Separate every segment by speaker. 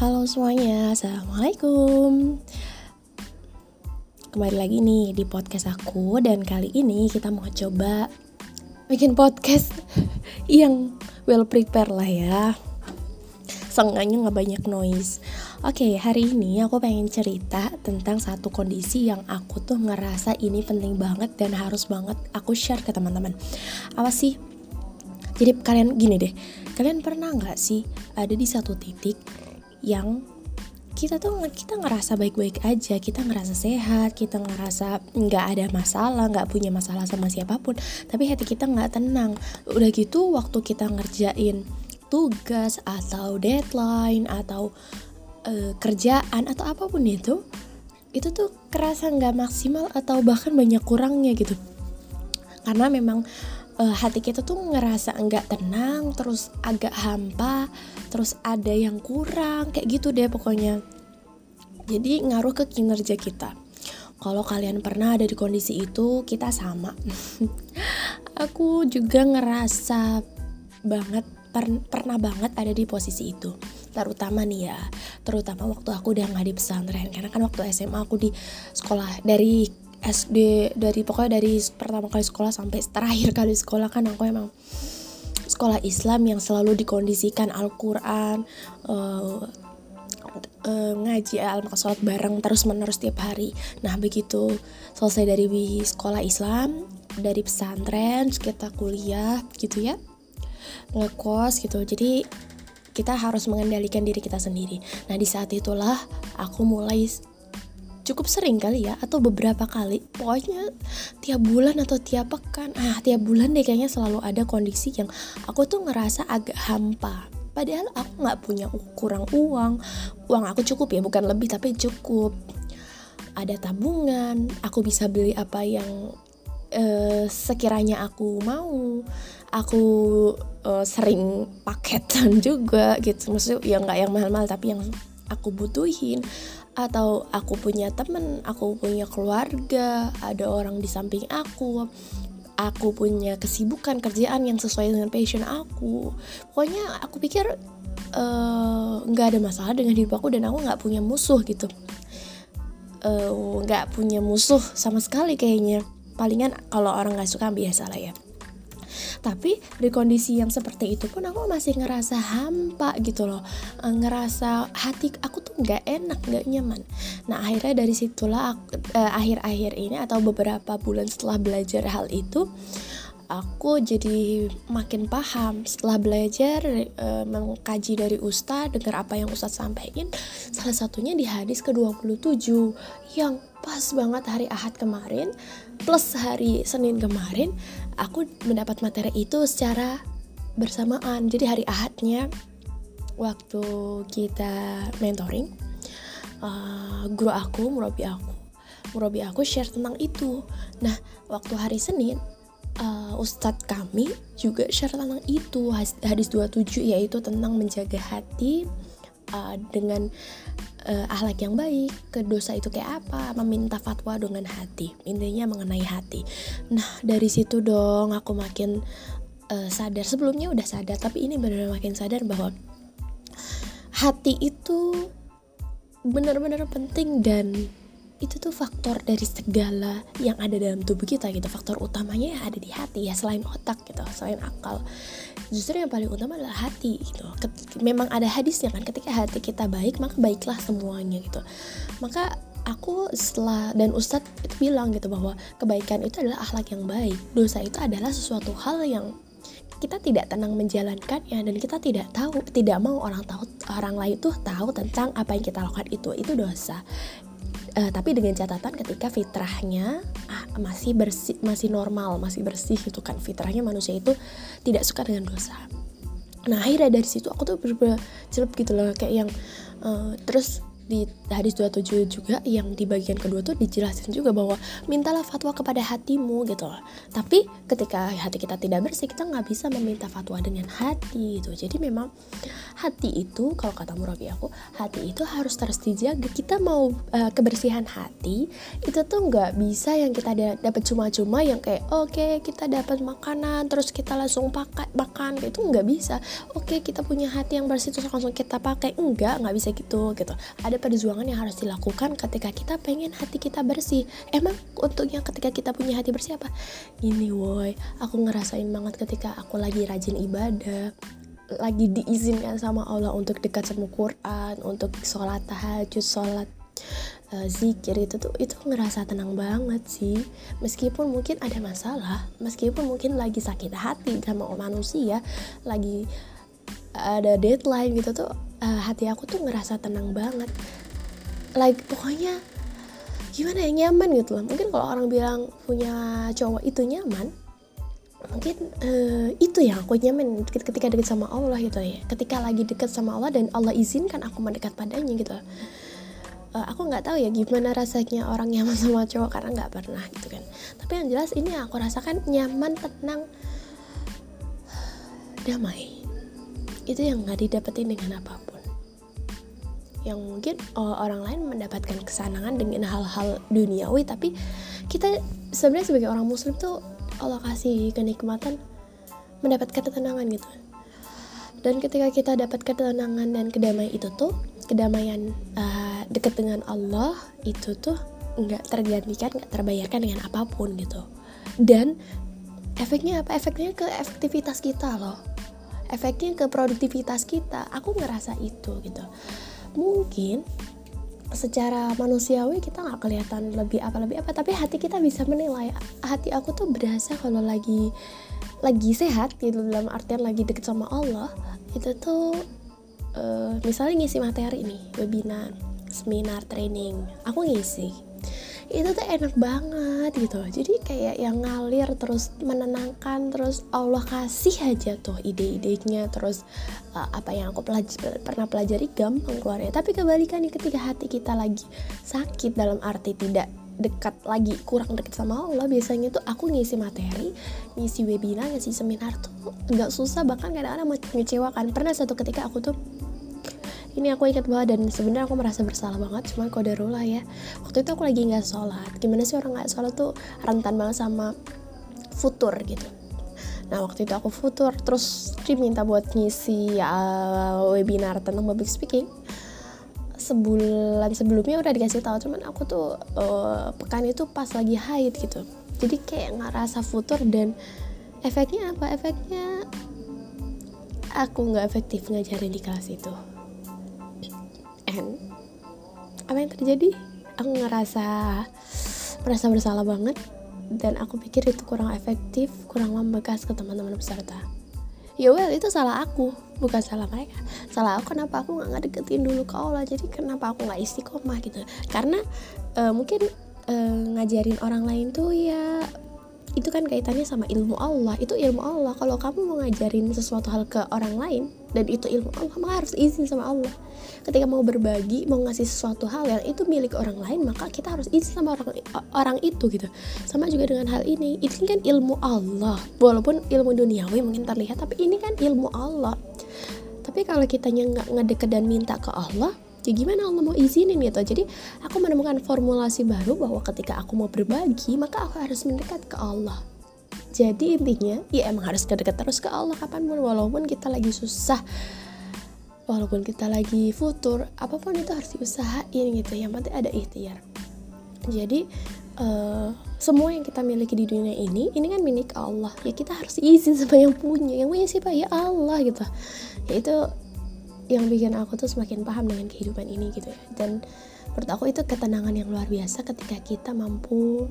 Speaker 1: Halo semuanya, Assalamualaikum. Kembali lagi nih di podcast aku Dan kali ini kita mau coba bikin podcast yang well prepare lah ya. Seenggaknya gak banyak noise. Oke, hari ini aku pengen cerita tentang satu kondisi yang aku tuh ngerasa ini penting banget dan harus banget aku share ke teman-teman. Apa sih? Jadi kalian gini deh, kalian pernah nggak sih ada di satu titik yang kita tuh kita ngerasa baik-baik aja kita ngerasa sehat kita ngerasa nggak ada masalah nggak punya masalah sama siapa pun tapi hati kita nggak tenang. Udah gitu waktu kita ngerjain tugas atau deadline atau uh, kerjaan atau apa pun itu itu tuh kerasa nggak maksimal atau bahkan banyak kurangnya gitu. Karena memang uh, hati kita tuh ngerasa enggak tenang terus agak hampa terus ada yang kurang kayak gitu deh pokoknya. Jadi ngaruh ke kinerja kita. Kalau kalian pernah ada di kondisi itu kita sama. Aku juga ngerasa banget per, pernah banget ada di posisi itu. Terutama nih ya terutama waktu aku udah nggak di pesantren. Karena kan waktu SMA aku di sekolah dari SD dari pokoknya dari pertama kali sekolah sampai terakhir kali sekolah kan aku emang sekolah Islam yang selalu dikondisikan Al-Quran uh, uh, ngaji al sholat bareng terus menerus tiap hari. Nah begitu selesai dari sekolah Islam dari pesantren kita kuliah gitu ya ngekos gitu. Jadi kita harus mengendalikan diri kita sendiri. Nah di saat itulah aku mulai cukup sering kali ya atau beberapa kali. Pokoknya tiap bulan atau tiap pekan. Ah tiap bulan deh kayaknya selalu ada kondisi yang aku tuh ngerasa agak hampa. Padahal aku nggak punya kurang uang. Uang aku cukup ya bukan lebih tapi cukup. Ada tabungan aku bisa beli apa yang uh, sekiranya aku mau. Aku uh, sering paketan juga gitu. Maksudnya ya nggak yang mahal-mahal tapi yang aku butuhin atau aku punya temen, aku punya keluarga, ada orang di samping aku, aku punya kesibukan kerjaan yang sesuai dengan passion aku. Pokoknya aku pikir eh, nggak uh, ada masalah dengan hidup aku dan aku nggak punya musuh gitu, eh, nggak uh, punya musuh sama sekali kayaknya. Palingan kalau orang nggak suka biasa lah ya tapi di kondisi yang seperti itu pun aku masih ngerasa hampa gitu loh. Eh, ngerasa hati aku tuh nggak enak nggak nyaman. Nah akhirnya dari situlah eh, akhir-akhir ini atau beberapa bulan setelah belajar hal itu aku jadi makin paham. Setelah belajar e, mengkaji dari Ustadz dengar apa yang Ustadz sampaikan salah satunya di hadis ke-27 yang pas banget hari Ahad kemarin plus hari Senin kemarin aku mendapat materi itu secara bersamaan. Jadi hari Ahadnya waktu kita mentoring uh, guru aku murabi aku murabi aku share tentang itu. Nah waktu hari Senin uh, Ustadz kami juga share tentang itu hadis 27 yaitu tentang menjaga hati uh, dengan uh, ahlak yang baik ke dosa itu kayak apa meminta fatwa dengan hati intinya mengenai hati. Nah dari situ dong aku makin uh, sadar. Sebelumnya udah sadar tapi ini benar-benar makin sadar bahwa hati itu benar-benar penting dan itu tuh faktor dari segala yang ada dalam tubuh kita gitu. Faktor utamanya ya ada di hati ya selain otak gitu selain akal. Justru yang paling utama adalah hati gitu. Memang ada hadisnya kan ketika hati kita baik maka baiklah semuanya gitu. Maka aku setelah dan ustadz itu bilang gitu bahwa kebaikan itu adalah akhlak yang baik. Dosa itu adalah sesuatu hal yang kita tidak tenang menjalankannya dan kita tidak tahu tidak mau orang tahu orang lain tuh tahu tentang apa yang kita lakukan itu. Itu dosa uh, tapi dengan catatan ketika fitrahnya ah, masih bersih masih normal masih bersih gitu kan. Fitrahnya manusia itu tidak suka dengan dosa. Nah akhirnya dari situ aku tuh celup gitu loh. Kayak yang uh, terus di hadis 27 juga yang di bagian kedua tuh dijelasin juga bahwa mintalah fatwa kepada hatimu gitu loh. Tapi ketika hati kita tidak bersih kita nggak bisa meminta fatwa dengan hati gitu. Jadi memang hati itu kalau kata murabi aku hati itu harus terus dijaga. Kita mau uh, kebersihan hati itu tuh nggak bisa yang kita dapat cuma-cuma yang kayak oke okay, kita dapat makanan terus kita langsung pakai makan gitu nggak bisa. Oke okay, kita punya hati yang bersih terus langsung kita pakai enggak nggak bisa gitu gitu. Ada perjuangan yang harus dilakukan ketika kita pengen hati kita bersih. Emang untuknya ketika kita punya hati bersih apa? Ini woi. Aku ngerasain banget ketika aku lagi rajin ibadah lagi diizinkan sama Allah untuk dekat sama Quran untuk sholat tahajud sholat uh, zikir itu tuh itu ngerasa tenang banget sih. Meskipun mungkin ada masalah meskipun mungkin lagi sakit hati sama manusia lagi ada deadline gitu tuh uh, hati aku tuh ngerasa tenang banget. Like pokoknya gimana ya nyaman gitu loh. Mungkin kalau orang bilang punya cowok itu nyaman mungkin uh, itu yang aku nyaman ketika dekat sama Allah gitu ya. Ketika lagi dekat sama Allah dan Allah izinkan aku mendekat padanya gitu. Uh, aku nggak tahu ya gimana rasanya orang nyaman sama cowok karena nggak pernah gitu kan. Tapi yang jelas ini aku rasakan nyaman tenang damai. Itu yang nggak didapetin dengan apa pun yang mungkin oh, orang lain mendapatkan kesenangan dengan hal-hal duniawi tapi kita sebenarnya sebagai orang muslim tuh Allah kasih kenikmatan mendapatkan ketenangan gitu. Dan ketika kita dapat ketenangan dan kedamaian itu tuh kedamaian uh, dekat dengan Allah itu tuh nggak tergantikan nggak terbayarkan dengan apa pun gitu. Dan efeknya apa? Efeknya ke efektivitas kita loh. Efeknya ke produktivitas kita. Aku ngerasa itu gitu mungkin secara manusiawi kita nggak kelihatan lebih apa lebih apa tapi hati kita bisa menilai. Hati aku tuh berasa kalau lagi lagi sehat gitu. Dalam artian lagi deket sama Allah itu tuh uh, misalnya ngisi materi nih webinar seminar training. Aku ngisi itu tuh enak banget gitu jadi kayak yang ngalir terus menenangkan terus Allah kasih aja tuh ide-idenya terus uh, apa yang aku pelaj pernah pelajari gampang keluarnya. Tapi kebalikannya ketika hati kita lagi sakit dalam arti tidak dekat lagi kurang dekat sama Allah biasanya tuh aku ngisi materi ngisi webinar ngisi seminar tuh nggak susah. Bahkan kadang-kadang mengecewakan. Pernah satu ketika aku tuh ini aku ingat banget dan sebenarnya aku merasa bersalah banget cuma kodarullah ya. Waktu itu aku lagi nggak sholat. Gimana sih orang nggak sholat tuh rentan banget sama futur gitu. Nah waktu itu aku futur terus diminta buat ngisi uh, webinar tentang public speaking. Sebulan sebelumnya udah dikasih tahu cuman aku tuh uh, pekan itu pas lagi haid gitu. Jadi kayak nggak rasa futur dan efeknya apa? Efeknya aku nggak efektif ngajarin di kelas itu and apa yang terjadi? Aku ngerasa merasa bersalah banget dan aku pikir itu kurang efektif kurang membekas ke teman-teman peserta. Ya well itu salah aku bukan salah mereka. Salah aku kenapa aku nggak ngedeketin dulu ke Allah jadi kenapa aku nggak istiqomah gitu? Karena uh, mungkin uh, ngajarin orang lain tuh ya itu kan kaitannya sama ilmu Allah. Itu ilmu Allah. Kalau kamu mau ngajarin sesuatu hal ke orang lain dan itu ilmu Allah maka harus izin sama Allah. Ketika mau berbagi mau ngasih sesuatu hal yang itu milik orang lain maka kita harus izin sama orang orang itu gitu. Sama juga dengan hal ini. Ini kan ilmu Allah. Walaupun ilmu duniawi mungkin terlihat tapi ini kan ilmu Allah. Tapi kalau kita nggak ngedeket dan minta ke Allah ya gimana Allah mau izinin gitu? Jadi aku menemukan formulasi baru bahwa ketika aku mau berbagi maka aku harus mendekat ke Allah. Jadi intinya ya emang harus dekat terus ke Allah kapan pun walaupun kita lagi susah walaupun kita lagi futur apa pun itu harus diusahain gitu. Yang penting ada ikhtiar. Jadi uh, semua yang kita miliki di dunia ini ini kan milik Allah. Ya kita harus izin sama yang punya. Yang punya siapa? Ya Allah gitu. Ya itu yang bikin aku tuh semakin paham dengan kehidupan ini gitu. Ya dan menurut aku itu ketenangan yang luar biasa ketika kita mampu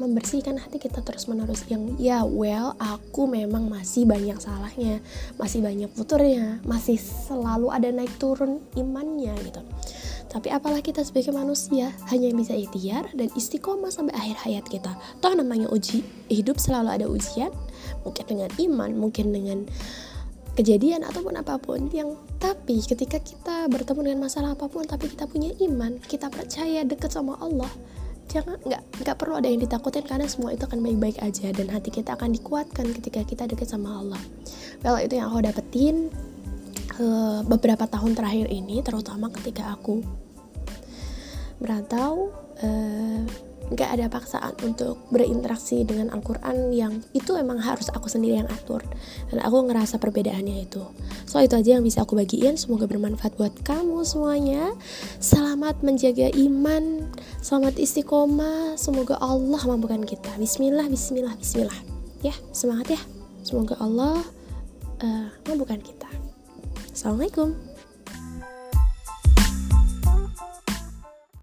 Speaker 1: membersihkan hati kita terus menerus yang ya well aku memang masih banyak salahnya masih banyak futurnya masih selalu ada naik turun imannya gitu. Tapi apalah kita sebagai manusia hanya bisa ikhtiar dan istiqomah sampai akhir hayat kita. Toh namanya uji hidup selalu ada ujian mungkin dengan iman mungkin dengan kejadian ataupun apa pun yang tapi ketika kita bertemu dengan masalah apa pun tapi kita punya iman kita percaya dekat sama Allah jangan nggak nggak perlu ada yang ditakutin karena semua itu akan baik-baik aja dan hati kita akan dikuatkan ketika kita dekat sama Allah. Well itu yang aku dapetin uh, beberapa tahun terakhir ini terutama ketika aku merantau uh, nggak ada paksaan untuk berinteraksi dengan Al-Quran yang itu emang harus aku sendiri yang atur. Dan aku ngerasa perbedaannya itu. So itu aja yang bisa aku bagiin. Semoga bermanfaat buat kamu semuanya. Selamat menjaga iman. Selamat istiqomah. Semoga Allah mampukan kita. Bismillah Bismillah Bismillah. Ya semangat ya. Semoga Allah uh, mampukan kita. Assalamualaikum